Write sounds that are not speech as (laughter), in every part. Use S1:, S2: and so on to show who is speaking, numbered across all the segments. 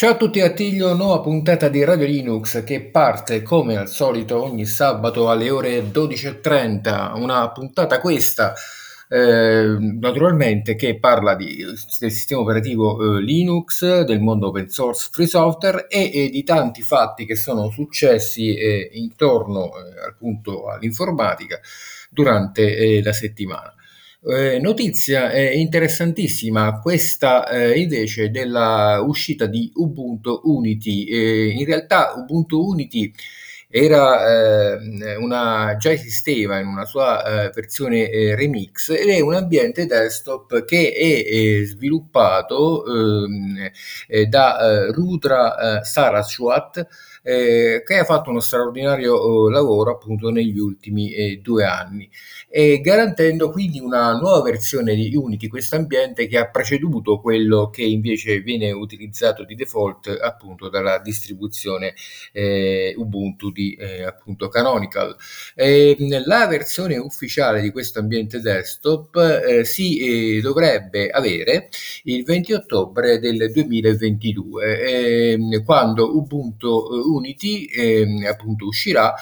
S1: Ciao a tutti Attilio, nuova puntata di Radio Linux che parte come al solito ogni sabato alle ore 12.30, una puntata questa eh, naturalmente che parla di, del sistema operativo eh, Linux, del mondo open source free software e, e di tanti fatti che sono successi eh, intorno eh, appunto all'informatica durante eh, la settimana. Eh, notizia eh, interessantissima questa eh, invece della uscita di Ubuntu Unity. Eh, in realtà Ubuntu Unity era eh, una, già esisteva in una sua eh, versione eh, remix ed è un ambiente desktop che è, è sviluppato ehm, eh, da Rudra Saraswat che ha fatto uno straordinario lavoro appunto negli ultimi due anni garantendo quindi una nuova versione di Unity, questo ambiente che ha preceduto quello che invece viene utilizzato di default appunto dalla distribuzione eh, Ubuntu di eh, appunto Canonical. E, la versione ufficiale di questo ambiente desktop eh, si eh, dovrebbe avere il 20 ottobre del 2022 ehm, quando Ubuntu Unity ehm, appunto uscirà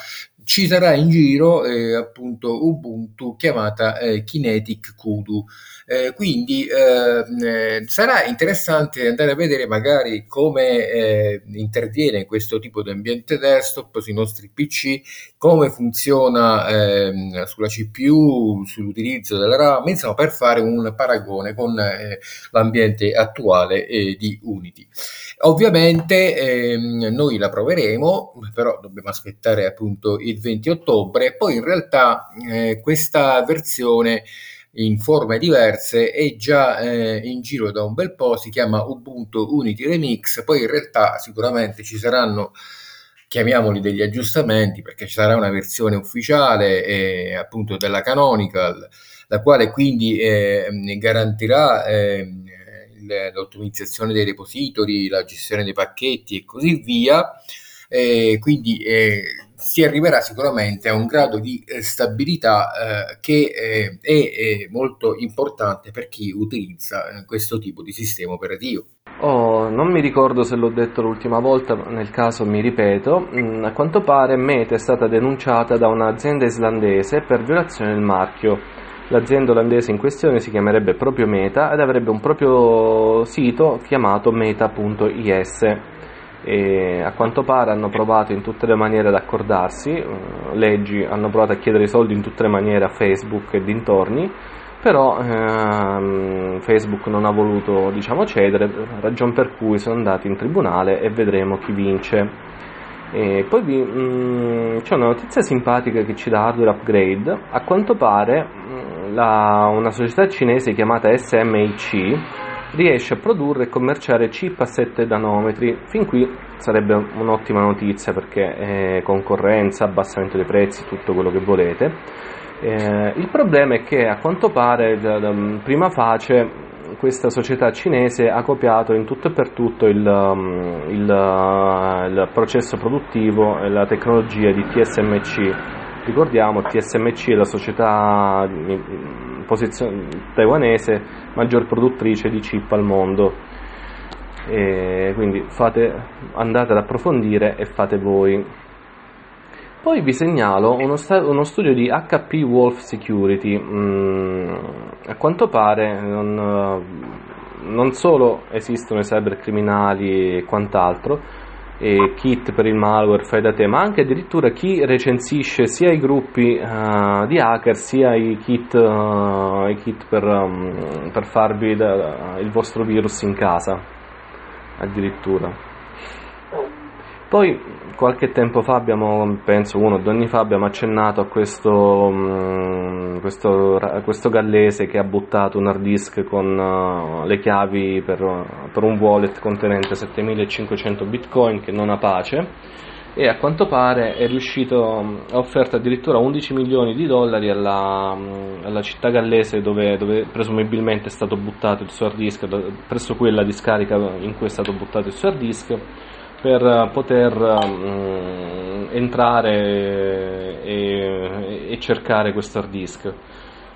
S1: ci sarà in giro eh, appunto Ubuntu chiamata eh, Kinetic Kudu. Eh, quindi ehm, eh, sarà interessante andare a vedere magari come eh, interviene questo tipo di ambiente desktop sui nostri PC, come funziona ehm, sulla CPU, sull'utilizzo della RAM, insomma per fare un paragone con eh, l'ambiente attuale di Unity. Ovviamente ehm, noi la proveremo, però dobbiamo aspettare appunto il 20 ottobre, poi in realtà eh, questa versione in forme diverse è già eh, in giro da un bel po', si chiama Ubuntu Unity Remix, poi in realtà sicuramente ci saranno chiamiamoli degli aggiustamenti perché ci sarà una versione ufficiale eh, appunto della Canonical la quale quindi eh, garantirà eh, l'ottimizzazione dei repository, la gestione dei pacchetti e così via. Eh, quindi eh, si arriverà sicuramente a un grado di eh, stabilità eh, che eh, è, molto importante per chi utilizza eh, questo tipo di sistema operativo.
S2: Oh, non mi ricordo se l'ho detto l'ultima volta, nel caso mi ripeto, mm, a quanto pare Meta è stata denunciata da un'azienda islandese per violazione del marchio L'azienda olandese in questione si chiamerebbe proprio Meta ed avrebbe un proprio sito chiamato meta.is. E a quanto pare hanno provato in tutte le maniere ad accordarsi, eh, leggi hanno provato a chiedere i soldi in tutte le maniere a Facebook e dintorni, però ehm, Facebook non ha voluto diciamo, cedere, ragion per cui sono andati in tribunale e vedremo chi vince. E poi vi, mh, mm, c'è una notizia simpatica che ci dà Hardware Upgrade. A quanto pare mh, mm, la, una società cinese chiamata SMIC riesce a produrre e commerciare chip a 7 nanometri. Fin qui sarebbe un'ottima notizia perché è concorrenza, abbassamento dei prezzi, tutto quello che volete. Eh, il problema è che a quanto pare da, da prima face questa società cinese ha copiato in tutto e per tutto il, um, il, uh, il processo produttivo e la tecnologia di TSMC. Ricordiamo, TSMC è la società mm, taiwanese maggior produttrice di chip al mondo. E quindi fate, andate ad approfondire e fate voi. Poi vi segnalo uno, sta- uno studio di HP Wolf Security. Mm, a quanto pare non, non, solo esistono i cybercriminali e quant'altro, e kit per il malware fai da te, ma anche addirittura chi recensisce sia i gruppi uh, di hacker sia i kit, uh, i kit per, um, per farvi da, il vostro virus in casa. Addirittura. Poi qualche tempo fa abbiamo, penso uno o due anni fa, abbiamo accennato a questo, um, questo, questo, gallese che ha buttato un hard disk con uh, le chiavi per, per, un wallet contenente 7500 bitcoin che non ha pace e a quanto pare è riuscito, ha offerto addirittura 11 milioni di dollari alla, alla città gallese dove, dove, presumibilmente è stato buttato il suo hard disk, presso quella discarica in cui è stato buttato il suo hard disk per poter um, entrare e, e, cercare questo hard disk.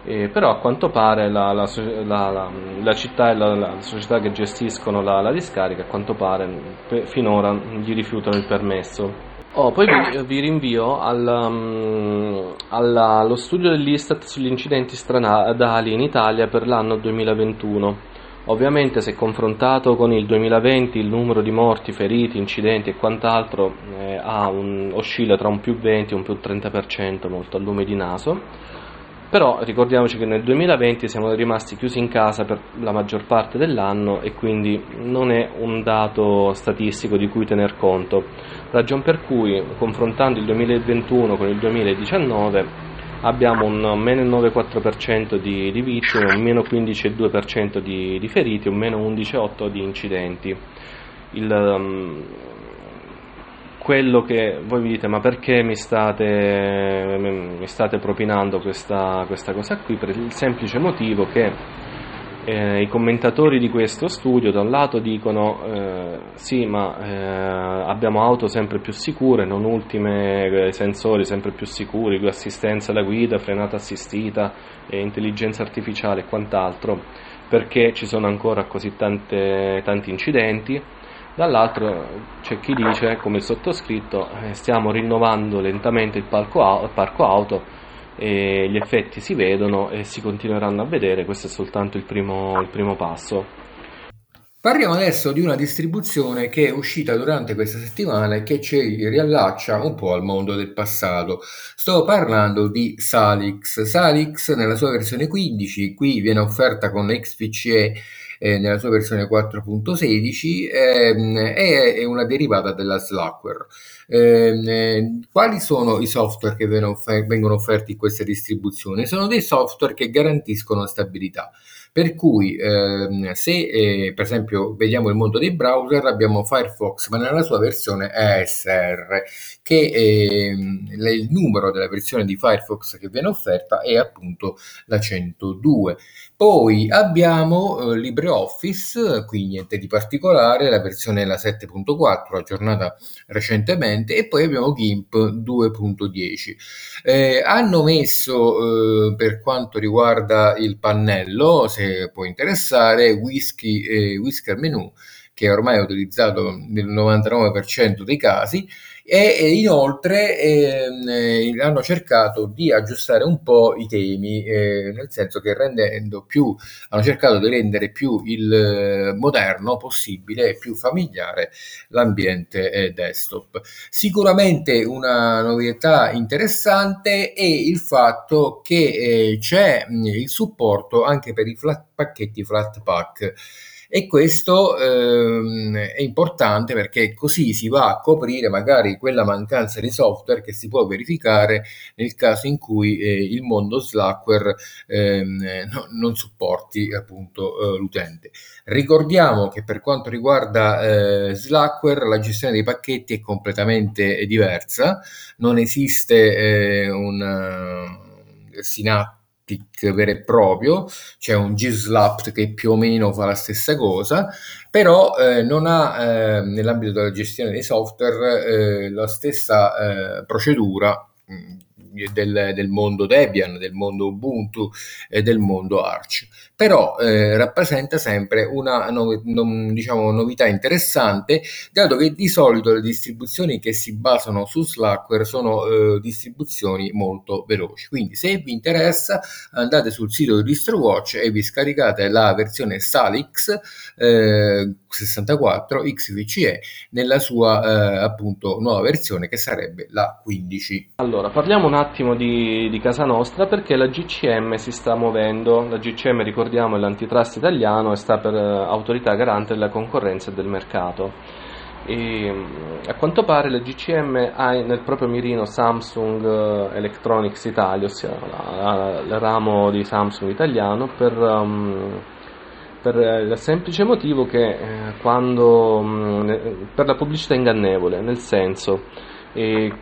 S2: Eh, però a quanto pare la, la, la, la città e la, società che gestiscono la, discarica a quanto pare finora gli rifiutano il permesso. Oh, poi vi, vi rinvio al, um, alla, allo studio dell'Istat sugli incidenti stradali in Italia per l'anno 2021. Ovviamente se confrontato con il 2020 il numero di morti, feriti, incidenti e quant'altro eh, un, oscilla tra un più 20 e un più 30% molto a lume di naso. Però ricordiamoci che nel 2020 siamo rimasti chiusi in casa per la maggior parte dell'anno e quindi non è un dato statistico di cui tener conto, ragion per cui confrontando il 2021 con il 2019 abbiamo un meno 9,4% di, di vittime, un meno 15,2% di, di feriti, un meno 11,8% di incidenti. Il, um, quello che voi vi dite ma perché mi state, mi state propinando questa, questa, cosa qui per il semplice motivo che eh, i commentatori di questo studio da un lato dicono eh, sì ma eh, abbiamo auto sempre più sicure non ultime eh, sensori sempre più sicuri assistenza alla guida frenata assistita intelligenza artificiale e quant'altro perché ci sono ancora così tante, tanti incidenti. Dall'altro c'è chi dice, come il sottoscritto, eh, stiamo rinnovando lentamente il, il parco auto e gli effetti si vedono e si continueranno a vedere, questo è soltanto il primo, il primo passo.
S1: Parliamo adesso di una distribuzione che è uscita durante questa settimana e che ci riallaccia un po' al mondo del passato. Sto parlando di Salix. Salix nella sua versione 15, qui viene offerta con XPCE eh, nella sua versione 4.16 ehm, è, è, una derivata della Slackware. Ehm, eh, quali sono i software che vengono offerti in questa distribuzione? Sono dei software che garantiscono stabilità. Per cui ehm, se eh, per esempio vediamo il mondo dei browser abbiamo Firefox ma nella sua versione ESR che ehm, il numero della versione di Firefox che viene offerta è appunto la 102. Poi abbiamo eh, LibreOffice, qui niente di particolare, la versione è la 7.4 aggiornata recentemente e poi abbiamo GIMP 2.10. Eh, hanno messo eh, per quanto riguarda il pannello, se può interessare, Whisky e Whisker Menu che ormai è utilizzato nel 99% dei casi e, inoltre ehm, eh, hanno cercato di aggiustare un po' i temi, eh, nel senso che rendendo più, hanno cercato di rendere più il eh, moderno possibile e più familiare l'ambiente eh, desktop. Sicuramente una novità interessante è il fatto che eh, c'è il supporto anche per i flat, pacchetti Flatpak e questo ehm, è importante perché così si va a coprire magari quella mancanza di software che si può verificare nel caso in cui eh, il mondo Slackware ehm, no, non supporti appunto eh, l'utente. Ricordiamo che per quanto riguarda eh, Slackware la gestione dei pacchetti è completamente diversa, non esiste eh, un Synapse vero e proprio, c'è un G-Slapped che più o meno fa la stessa cosa, però eh, non ha eh, nell'ambito della gestione dei software eh, la stessa eh, procedura mh, del, del, mondo Debian, del mondo Ubuntu e del mondo Arch. Però eh, rappresenta sempre una no, no, diciamo, novità interessante, dato che di solito le distribuzioni che si basano su Slackware sono eh, distribuzioni molto veloci. Quindi se vi interessa andate sul sito di DistroWatch e vi scaricate la versione Salix eh, 64 XVCE nella sua eh, appunto nuova versione che sarebbe la 15.
S2: Allora parliamo un attimo di, di, casa nostra perché la GCM si sta muovendo, la GCM ricordiamo è l'antitrust italiano e sta per uh, autorità garante della concorrenza e del mercato. E, mm, a quanto pare la GCM ha nel proprio mirino Samsung uh, Electronics Italia, ossia il ramo di Samsung italiano, per, um, per il semplice motivo che eh, quando, um, per la pubblicità ingannevole, nel senso, eh,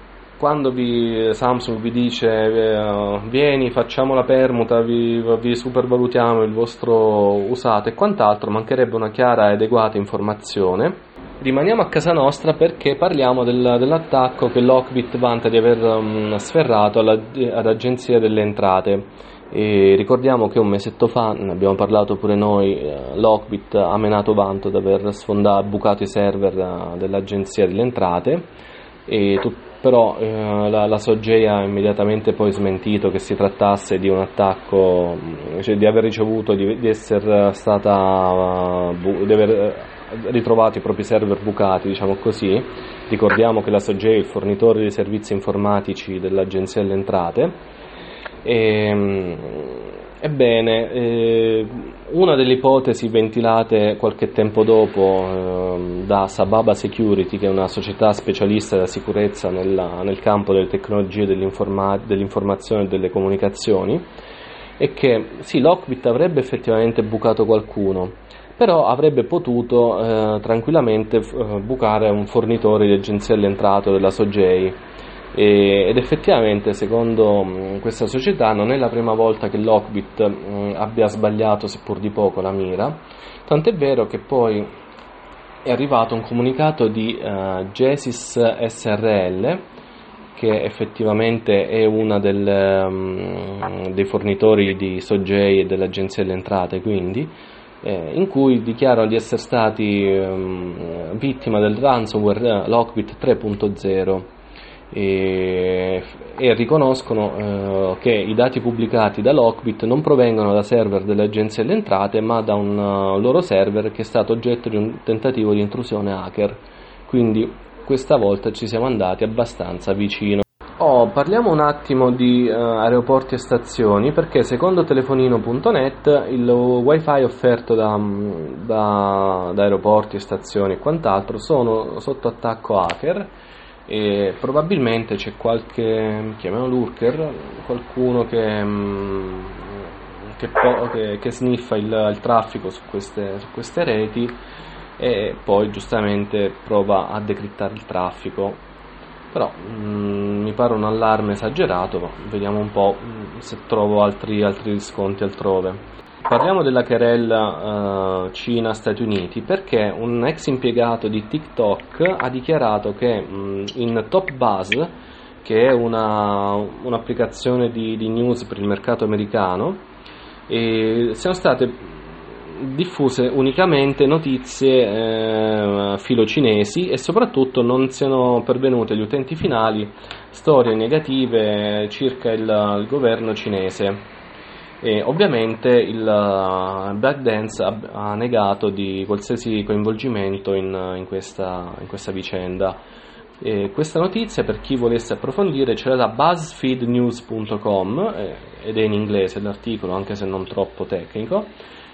S2: quando vi, Samsung vi dice eh, vieni facciamo la permuta, vi, vi, supervalutiamo il vostro usato e quant'altro, mancherebbe una chiara e adeguata informazione. Rimaniamo a casa nostra perché parliamo del, dell'attacco che Lockbit vanta di aver um, sferrato alla, ad Agenzia delle Entrate E ricordiamo che un mesetto fa, ne abbiamo parlato pure noi, eh, Lockbit ha menato vanto di aver sfondato, bucato i server eh, dell'Agenzia delle Entrate, tu, però eh, la, la Sogei ha immediatamente poi smentito che si trattasse di un attacco, cioè di aver ricevuto, di, di essere stata, uh, di aver ritrovato i propri server bucati, diciamo così. Ricordiamo che la Sogei è il fornitore di servizi informatici dell'Agenzia delle Entrate e, ehm, ebbene, eh, una delle ipotesi ventilate qualche tempo dopo eh, da Sababa Security, che è una società specialista della sicurezza nella, nel campo delle tecnologie dell'informa- dell'informazione e delle comunicazioni, è che sì, Lockbit avrebbe effettivamente bucato qualcuno, però avrebbe potuto eh, tranquillamente eh, bucare un fornitore di agenzia all'entrato della Sogei ed effettivamente secondo mh, questa società non è la prima volta che Lockbit mh, abbia sbagliato seppur di poco la mira, tant'è vero che poi è arrivato un comunicato di uh, Gesis SRL che effettivamente è uno um, dei fornitori di Sogei e dell'Agenzia delle Entrate quindi eh, in cui dichiarano di essere stati um, vittima del ransomware Lockbit 3.0 e, e riconoscono eh, che i dati pubblicati da Lockbit non provengono da server delle agenzie delle entrate ma da un uh, loro server che è stato oggetto di un tentativo di intrusione hacker. Quindi questa volta ci siamo andati abbastanza vicino. Oh, parliamo un attimo di uh, aeroporti e stazioni perché secondo telefonino.net il wifi offerto da, da, da aeroporti e stazioni e quant'altro sono sotto attacco hacker e probabilmente c'è qualche, chiamiamolo lurker, qualcuno che, mm, che, che, che sniffa il, il traffico su queste, su queste, reti e poi giustamente prova a decrittare il traffico. Però mh, mm, mi pare un allarme esagerato, vediamo un po' mm, se trovo altri, altri riscontri altrove. Parliamo della querella uh, Cina-Stati Uniti perché un ex impiegato di TikTok ha dichiarato che mh, in Top Buzz, che è una, un'applicazione di, di, news per il mercato americano, siano state diffuse unicamente notizie eh, filocinesi e soprattutto non siano pervenute agli utenti finali storie negative circa il, il governo cinese. E ovviamente il uh, BlackDance ha, ha, negato di qualsiasi coinvolgimento in, in, questa, in questa, vicenda. E questa notizia, per chi volesse approfondire, c'era da buzzfeednews.com eh, ed è in inglese l'articolo, anche se non troppo tecnico,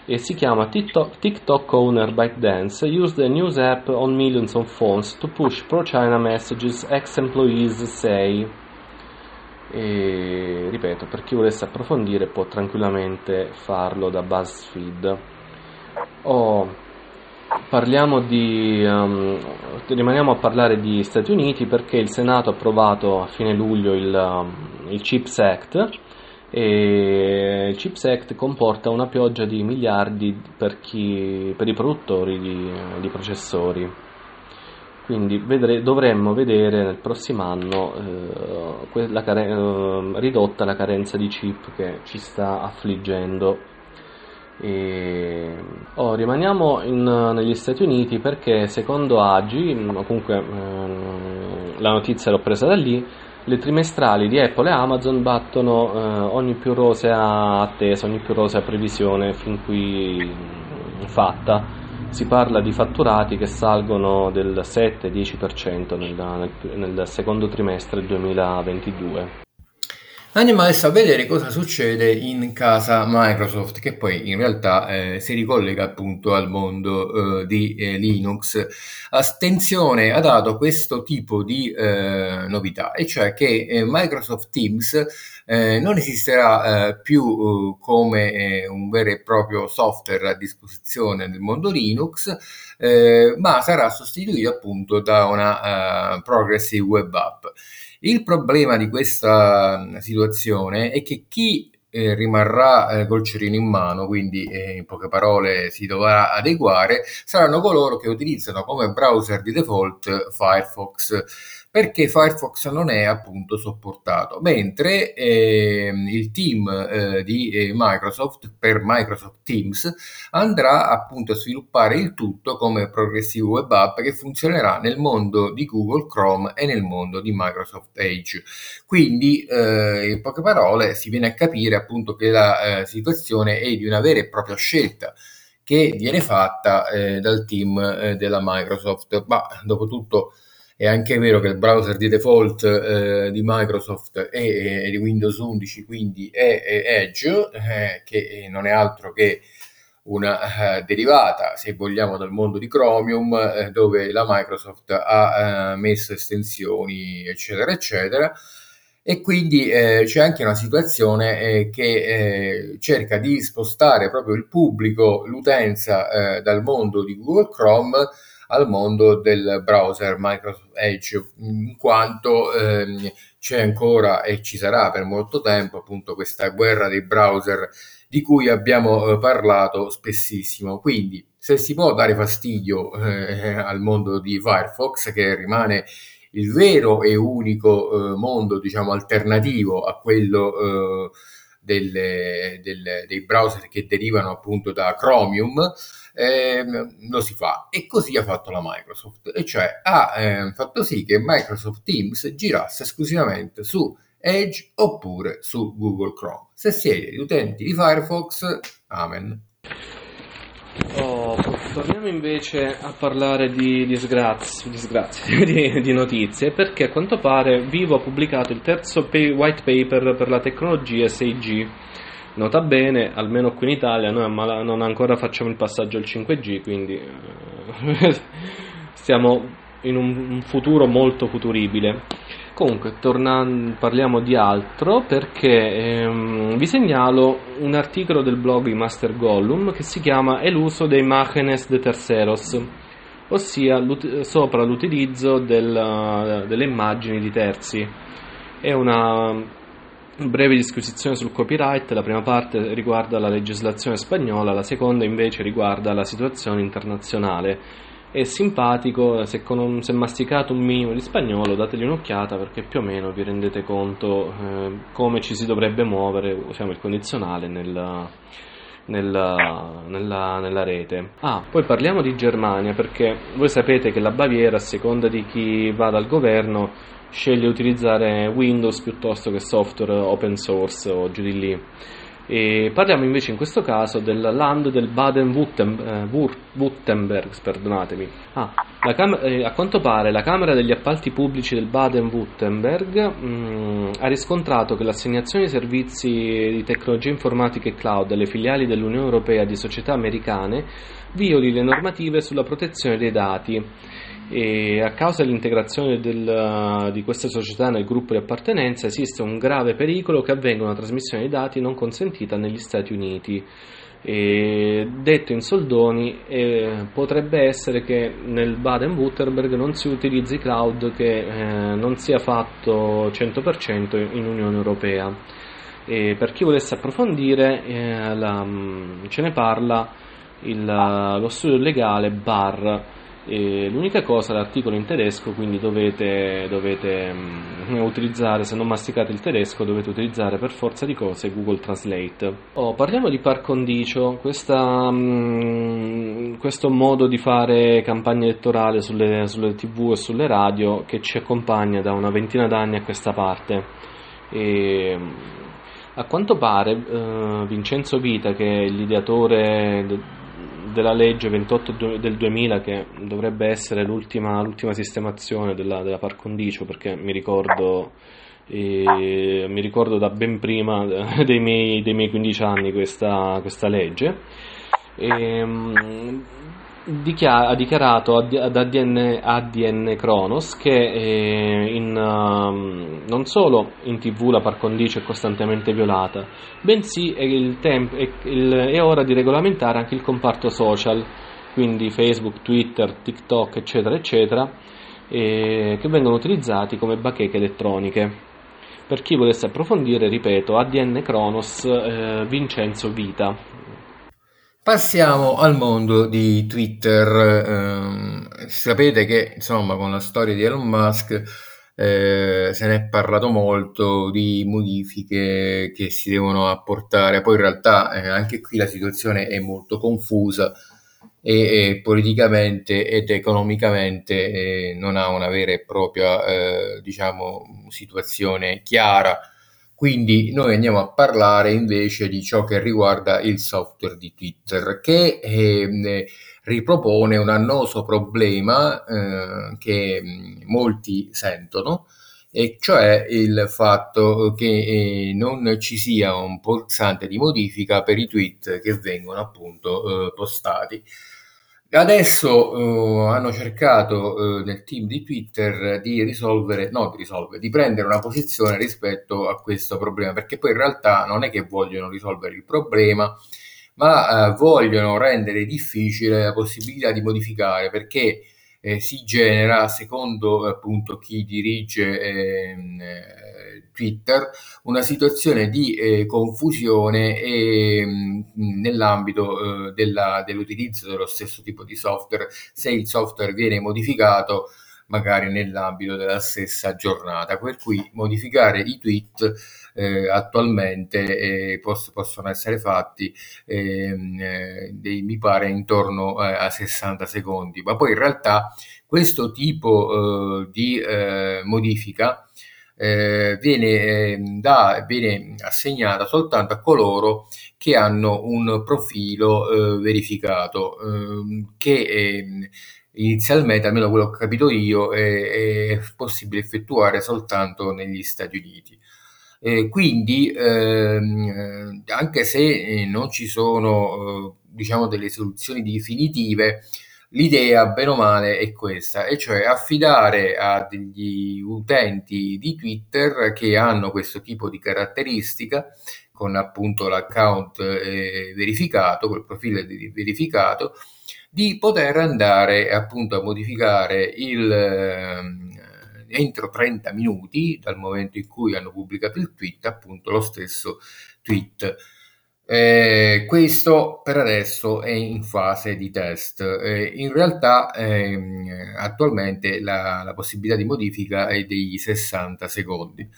S2: e si chiama TikTok, TikTok owner ByteDance used the news app on millions of phones to push pro-China messages ex-employees say e ripeto per chi volesse approfondire può tranquillamente farlo da BuzzFeed. Oh, parliamo di um, rimaniamo a parlare di Stati Uniti perché il Senato ha approvato a fine luglio il, um, il CHIPS Act e il CHIPS Act comporta una pioggia di miliardi per, chi, per i produttori di, di processori quindi vedre, dovremmo vedere nel prossimo anno eh, la care- eh, ridotta la carenza di chip che ci sta affliggendo. E, oh, rimaniamo in, negli Stati Uniti perché secondo Agi, mm, comunque eh, la notizia l'ho presa da lì, le trimestrali di Apple e Amazon battono eh, ogni più rosea attesa, ogni più rosea previsione fin qui mm, fatta si parla di fatturati che salgono del 7-10% nel, nel, secondo trimestre 2022.
S1: Andiamo adesso a vedere cosa succede in casa Microsoft, che poi in realtà eh, si ricollega appunto al mondo eh, di eh, Linux. Attenzione ha dato questo tipo di eh, novità, e cioè che eh, Microsoft Teams eh, non esisterà più come un vero e proprio software a disposizione nel mondo Linux, ma sarà sostituito appunto da una progressive web app. Il problema di questa situazione è che chi eh, rimarrà eh, col cerino in mano, quindi eh, in poche parole si dovrà adeguare, saranno coloro che utilizzano come browser di default Firefox perché Firefox non è appunto sopportato, mentre eh, il team eh, di eh, Microsoft per Microsoft Teams andrà appunto a sviluppare il tutto come progressivo web app che funzionerà nel mondo di Google Chrome e nel mondo di Microsoft Edge. Quindi eh, in poche parole si viene a capire appunto che la eh, situazione è di una vera e propria scelta che viene fatta eh, dal team della Microsoft. Ma dopo tutto è anche vero che il browser di default eh, di Microsoft è, di Windows 11, quindi è, è Edge, eh, che non è altro che una uh, derivata, se vogliamo, dal mondo di Chromium, eh, dove la Microsoft ha uh, messo estensioni, eccetera, eccetera. E quindi eh, c'è anche una situazione eh, che eh, cerca di spostare proprio il pubblico, l'utenza dal mondo di Google Chrome al mondo del browser Microsoft Edge, in quanto ehm, c'è ancora e ci sarà per molto tempo appunto questa guerra dei browser di cui abbiamo eh, parlato spessissimo. Quindi se si può dare fastidio eh, al mondo di Firefox, che rimane il vero e unico eh, mondo, diciamo, alternativo a quello eh, delle, delle, dei browser che derivano appunto da Chromium, eh, lo si fa. E così ha fatto la Microsoft, e cioè ha eh, fatto sì che Microsoft Teams girasse esclusivamente su Edge oppure su Google Chrome. Se siete utenti di Firefox, amen.
S2: Oh, torniamo invece a parlare di disgrazie, disgrazie (laughs) di, di, notizie, perché a quanto pare Vivo ha pubblicato il terzo pay, white paper per la tecnologia 6G. Nota bene, almeno qui in Italia noi non ancora facciamo il passaggio al 5G, quindi eh, (laughs) stiamo in un, futuro molto futuribile. Comunque, tornando, parliamo di altro perché ehm, vi segnalo un articolo del blog di Master Gollum che si chiama È l'uso dei Mágenes de Terceros, ossia l'ut- sopra l'utilizzo del, delle immagini di terzi. È una breve disquisizione sul copyright, la prima parte riguarda la legislazione spagnola, la seconda invece riguarda la situazione internazionale è simpatico, se, con, se masticato un minimo di spagnolo dategli un'occhiata perché più o meno vi rendete conto eh, come ci si dovrebbe muovere, usiamo il condizionale nella, nella, nella, nella, rete. Ah, poi parliamo di Germania perché voi sapete che la Baviera, a seconda di chi va dal governo, sceglie di utilizzare Windows piuttosto che software open source o giù di lì. E parliamo invece in questo caso del land del Baden-Württemberg. Perdonatemi. Ah, cam- eh, a quanto pare la Camera degli Appalti Pubblici del Baden-Württemberg mh, mm, ha riscontrato che l'assegnazione di servizi di tecnologie informatiche cloud alle filiali dell'Unione Europea di società americane violi le normative sulla protezione dei dati e a causa dell'integrazione del, di queste società nel gruppo di appartenenza esiste un grave pericolo che avvenga una trasmissione di dati non consentita negli Stati Uniti. E detto in soldoni, eh, potrebbe essere che nel Baden-Württemberg non si utilizzi cloud che eh, non sia fatto 100% in Unione Europea. E per chi volesse approfondire, eh, la, ce ne parla il, lo studio legale BAR e l'unica cosa, l'articolo in tedesco, quindi dovete, dovete um, utilizzare, se non masticate il tedesco, dovete utilizzare per forza di cose Google Translate. Oh, parliamo di par condicio, questa, um, questo modo di fare campagna elettorale sulle, sulle, tv e sulle radio che ci accompagna da una ventina d'anni a questa parte. E, a quanto pare uh, Vincenzo Vita, che è l'ideatore della legge 28 del 2000 che dovrebbe essere l'ultima, l'ultima sistemazione della, della par condicio perché mi ricordo, eh, mi ricordo da ben prima (laughs) dei miei, dei miei 15 anni questa, questa legge. E, ha dichiarato ad ADN, ADN Kronos che eh, in, um, non solo in tv la par condicio è costantemente violata, bensì è, temp- è, il, è, ora di regolamentare anche il comparto social, quindi Facebook, Twitter, TikTok, eccetera, eccetera, eh, che vengono utilizzati come bacheche elettroniche. Per chi volesse approfondire, ripeto, ADN Kronos eh, Vincenzo Vita,
S1: Passiamo al mondo di Twitter. Eh, sapete che insomma con la storia di Elon Musk eh, se ne è parlato molto di modifiche che si devono apportare, poi in realtà eh, anche qui la situazione è molto confusa e, e politicamente ed economicamente eh, non ha una vera e propria eh, diciamo, situazione chiara. Quindi noi andiamo a parlare invece di ciò che riguarda il software di Twitter, che eh, ripropone un annoso problema eh, che mm, molti sentono, e cioè il fatto che eh, non ci sia un pulsante di modifica per i tweet che vengono appunto eh, postati. Adesso uh, hanno cercato uh, nel team di Twitter di risolvere, no di risolvere, di prendere una posizione rispetto a questo problema, perché poi in realtà non è che vogliono risolvere il problema, ma uh, vogliono rendere difficile la possibilità di modificare, perché eh, si genera, secondo appunto chi dirige ehm, eh, Twitter, una situazione di eh, confusione e, mh, nell'ambito eh, della, dell'utilizzo dello stesso tipo di software, se il software viene modificato magari nell'ambito della stessa giornata, per cui modificare i tweet eh, attualmente eh, poss- possono essere fatti ehm, eh, dei, mi pare intorno eh, a 60 secondi, ma poi in realtà questo tipo eh, di eh, viene, ehm, da, viene assegnata soltanto a coloro che hanno un profilo verificato ehm, che ehm, inizialmente, almeno quello che ho capito io, è, è possibile effettuare soltanto negli Stati Uniti. Eh, quindi, ehm, anche se eh, non ci sono, eh, diciamo, delle soluzioni definitive, l'idea, bene o male, è questa, e cioè affidare a degli utenti di Twitter che hanno questo tipo di caratteristica, con appunto l'account eh, verificato, col profilo verificato, di poter andare appunto a modificare il, ehm, entro 30 minuti dal momento in cui hanno pubblicato il tweet, appunto lo stesso tweet. Eh, questo per adesso è in fase di test. Eh, in realtà ehm, attualmente la, la, possibilità di modifica è dei 60 secondi.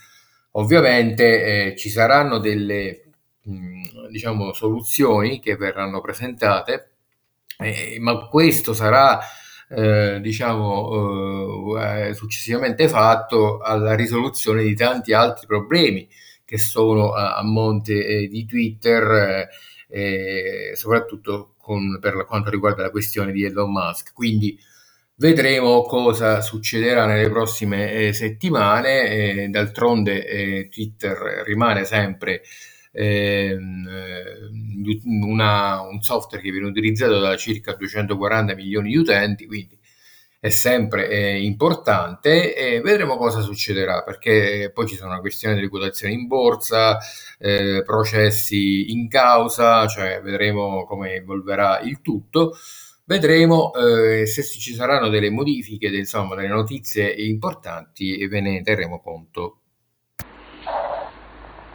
S1: Ovviamente eh, ci saranno delle mh, diciamo, soluzioni che verranno presentate, eh, ma questo sarà eh, diciamo, eh, successivamente fatto alla risoluzione di tanti altri problemi che sono a, a monte eh, di Twitter, eh, soprattutto con, per quanto riguarda la questione di Elon Musk. Quindi vedremo cosa succederà nelle prossime eh, settimane. d'altronde Twitter rimane sempre ehm, una, un software che viene utilizzato da circa 240 milioni di utenti, quindi è sempre eh, importante e vedremo cosa succederà perché poi ci sono una questione di quotazioni in borsa, eh, processi in causa, cioè vedremo come evolverà il tutto. Vedremo eh, se ci saranno delle modifiche, insomma, delle notizie importanti e ve ne terremo conto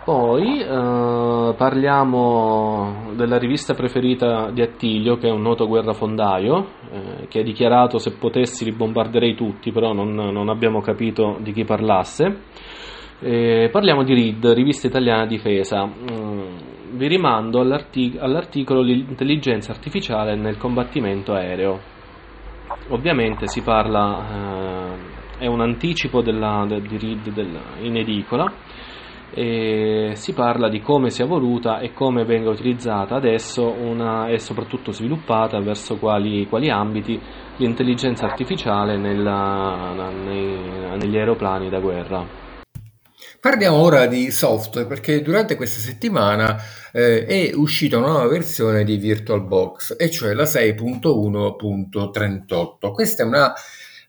S2: poi eh, parliamo della rivista preferita di Attilio, che è un noto guerrafondaio, eh, che ha dichiarato se potessi li bombarderei tutti, però non, non abbiamo capito di chi parlasse. Eh, parliamo di RID, Rivista Italiana Difesa. Mm, vi rimando all'artic- all'articolo L'intelligenza artificiale nel combattimento aereo. Ovviamente si parla, eh, è un anticipo della, de, di RID della, in edicola e si parla di come sia voluta e come venga utilizzata adesso una, e soprattutto sviluppata verso quali, quali ambiti l'intelligenza artificiale nella, nei, negli aeroplani da guerra.
S1: Parliamo ora di software perché durante questa settimana eh, è uscita una nuova versione di VirtualBox e cioè la 6.1.38. Questa è una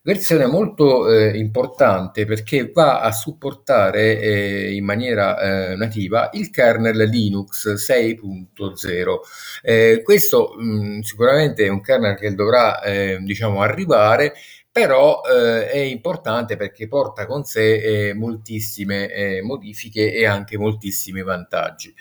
S1: versione molto eh, importante perché va a supportare eh, in maniera eh, nativa il kernel Linux 6.0. Eh, questo mh, mm, sicuramente è un kernel che dovrà eh, diciamo arrivare però eh, è importante perché porta con sé moltissime modifiche e anche moltissimi vantaggi.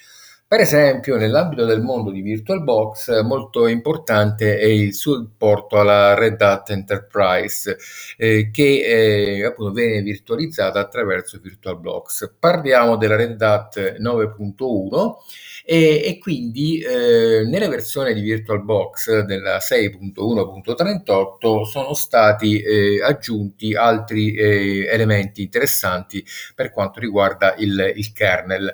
S1: Per esempio, nell'ambito del mondo di VirtualBox, molto importante è il supporto alla Red Hat Enterprise, eh, che eh, appunto viene virtualizzata attraverso VirtualBox. Parliamo della Red Hat 9.1 e, e quindi eh, nella versione di VirtualBox della 6.1.38 sono stati eh, aggiunti altri eh, elementi interessanti per quanto riguarda il, il kernel.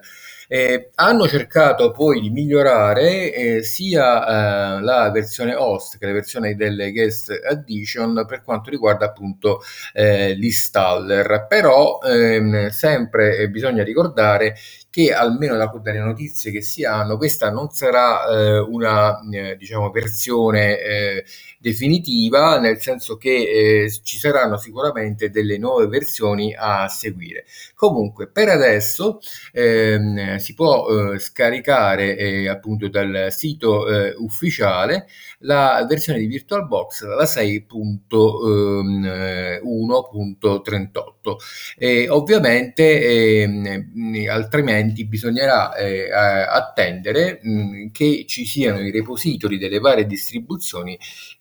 S1: Eh, hanno cercato poi di migliorare eh, sia eh, la versione host che la versione delle guest addition per quanto riguarda appunto eh, l'installer, però ehm, sempre bisogna ricordare che almeno da, dalle notizie che si hanno questa non sarà eh, una eh, diciamo versione eh, definitiva nel senso che eh, ci saranno sicuramente delle nuove versioni a seguire. Comunque per adesso ehm, si può eh, scaricare eh, appunto dal sito ufficiale la versione di VirtualBox la 6.1.38 e ovviamente ehm, altrimenti altrimenti bisognerà eh, attendere mh, che ci siano i repository delle varie distribuzioni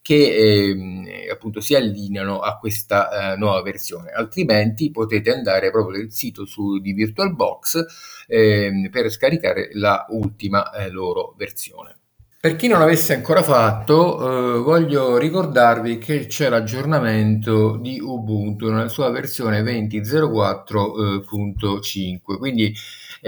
S1: che eh, appunto si allineano a questa eh, nuova versione, altrimenti potete andare proprio nel sito su, di VirtualBox ehm, per scaricare la ultima eh, loro versione. Per chi non l'avesse ancora fatto, eh, voglio ricordarvi che c'è l'aggiornamento di Ubuntu nella sua versione 20.04.5, quindi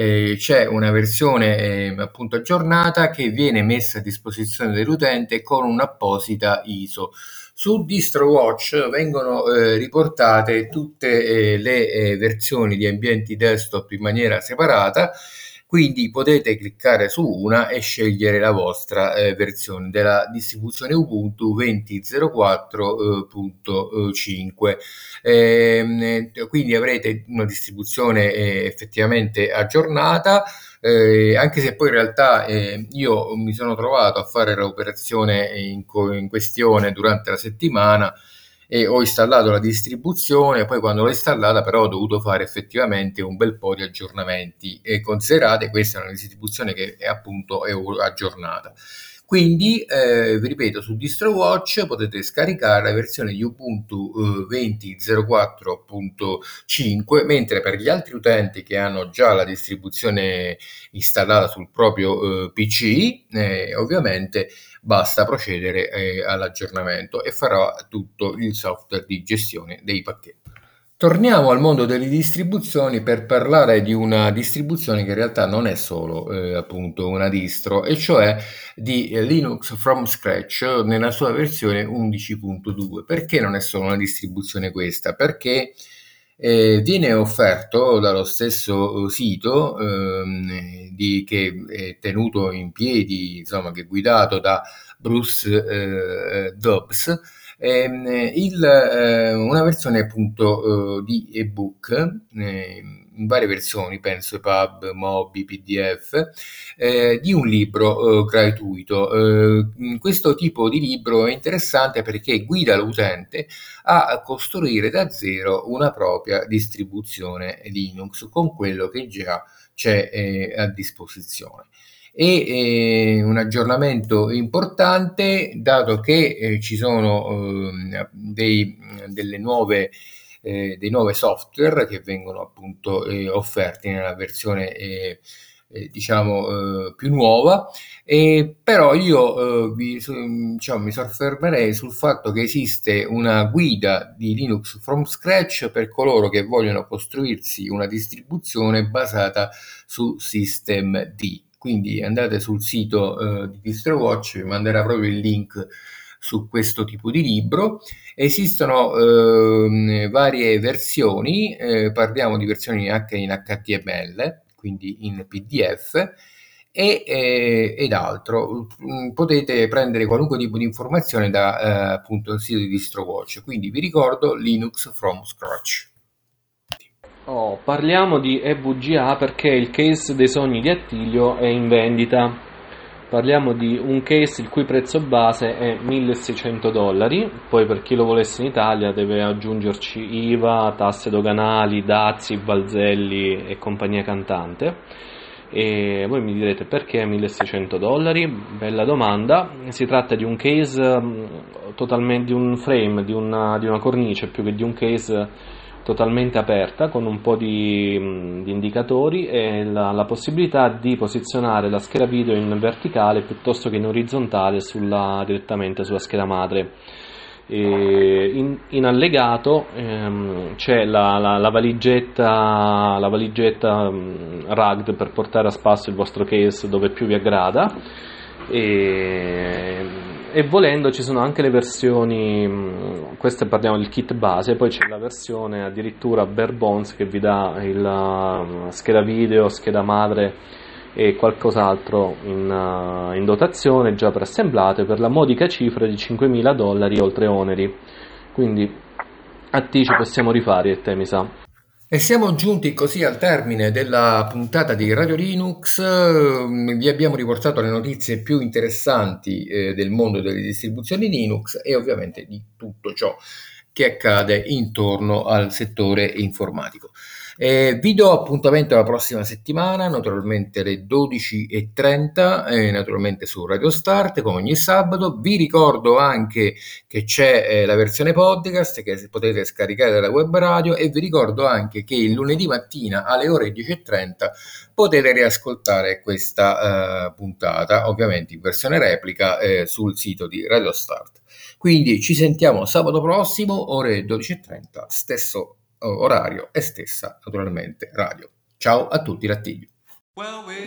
S1: eh, c'è una versione eh, appunto aggiornata che viene messa a disposizione dell'utente con un'apposita ISO. Su DistroWatch vengono eh, riportate tutte eh, le eh, versioni di ambienti desktop in maniera separata quindi potete cliccare su una e scegliere la vostra eh, versione della distribuzione Ubuntu 20.04.5 eh, quindi avrete una distribuzione eh, effettivamente aggiornata eh, anche se poi in realtà eh, io mi sono trovato a fare l'operazione in, in questione durante la settimana e ho installato la distribuzione, poi quando l'ho installata però ho dovuto fare effettivamente un bel po' di aggiornamenti e considerate questa è una distribuzione che è appunto è aggiornata. Quindi, eh, vi ripeto, su DistroWatch potete scaricare la versione di Ubuntu eh, 20.04.5, mentre per gli altri utenti che hanno già la distribuzione installata sul proprio eh, PC, eh, ovviamente basta procedere eh, all'aggiornamento e farà tutto il software di gestione dei pacchetti. Torniamo al mondo delle distribuzioni per parlare di una distribuzione che in realtà non è solo eh, appunto una distro, e cioè di Linux from scratch nella sua versione 11.2. Perché non è solo una distribuzione questa? Perché eh, viene offerto dallo stesso sito ehm, di, che è tenuto in piedi, insomma, che è guidato da Bruce eh, Dobbs ehm, il, eh, una versione appunto eh, di ebook eh, in varie versioni, penso EPUB, MOBI, PDF, eh, di un libro eh, gratuito. Eh, questo tipo di libro è interessante perché guida l'utente a costruire da zero una propria distribuzione Linux con quello che già c'è a disposizione e eh, un aggiornamento importante dato che eh, ci sono eh, dei, delle nuove eh, dei nuovi software che vengono appunto eh, offerti nella versione eh, diciamo più nuova. E però io vi, diciamo, mi soffermerei sul fatto che esiste una guida di Linux from scratch per coloro che vogliono costruirsi una distribuzione basata su System D quindi andate sul sito eh, di DistroWatch, vi manderà proprio il link su questo tipo di libro. Esistono eh, varie versioni, eh, parliamo di versioni anche in HTML, quindi in PDF, e, eh, ed altro. Mm, potete prendere qualunque tipo di informazione da eh, appunto il sito di DistroWatch. Quindi vi ricordo Linux from scratch.
S2: Oh, parliamo di EVGA perché il case dei sogni di Attilio è in vendita. Parliamo di un case il cui prezzo base è 1600 dollari, poi per chi lo volesse in Italia deve aggiungerci IVA, tasse doganali, dazi, balzelli e compagnia cantante. E voi mi direte perché 1600 dollari? Bella domanda. Si tratta di un case mm, totalmente di un frame, di una, di una cornice più che di un case totalmente aperta con un po' di, mm, di indicatori e la, la, possibilità di posizionare la scheda video in verticale piuttosto che in orizzontale sulla, direttamente sulla scheda madre. In, in, allegato ehm, c'è la, la, la, valigetta, la valigetta um, rugged per portare a spasso il vostro case dove più vi aggrada e, e volendo ci sono anche le versioni, mm, queste parliamo del kit base, poi c'è la versione addirittura bare bones che vi dà il uh, scheda video, scheda madre e qualcos'altro in, uh, in dotazione già preassemblate per la modica cifra di 5.000 dollari oltre oneri. Quindi a te ci possiamo rifare e te mi sa.
S1: E siamo giunti così al termine della puntata di Radio Linux. Vi abbiamo riportato le notizie più interessanti eh, del mondo delle distribuzioni Linux e ovviamente di tutto ciò che accade intorno al settore informatico. Eh, vi do appuntamento la prossima settimana, naturalmente alle 12.30, eh, naturalmente su Radio Start, come ogni sabato. Vi ricordo anche che c'è eh, la versione podcast che potete scaricare dalla web radio e vi ricordo anche che il lunedì mattina alle ore 10.30 potete riascoltare questa uh, puntata, ovviamente in versione replica, eh, sul sito di Radio Start. Quindi ci sentiamo sabato prossimo, ore 12.30, stesso orario e stessa naturalmente radio. Ciao a tutti, Lattiglio. Well, we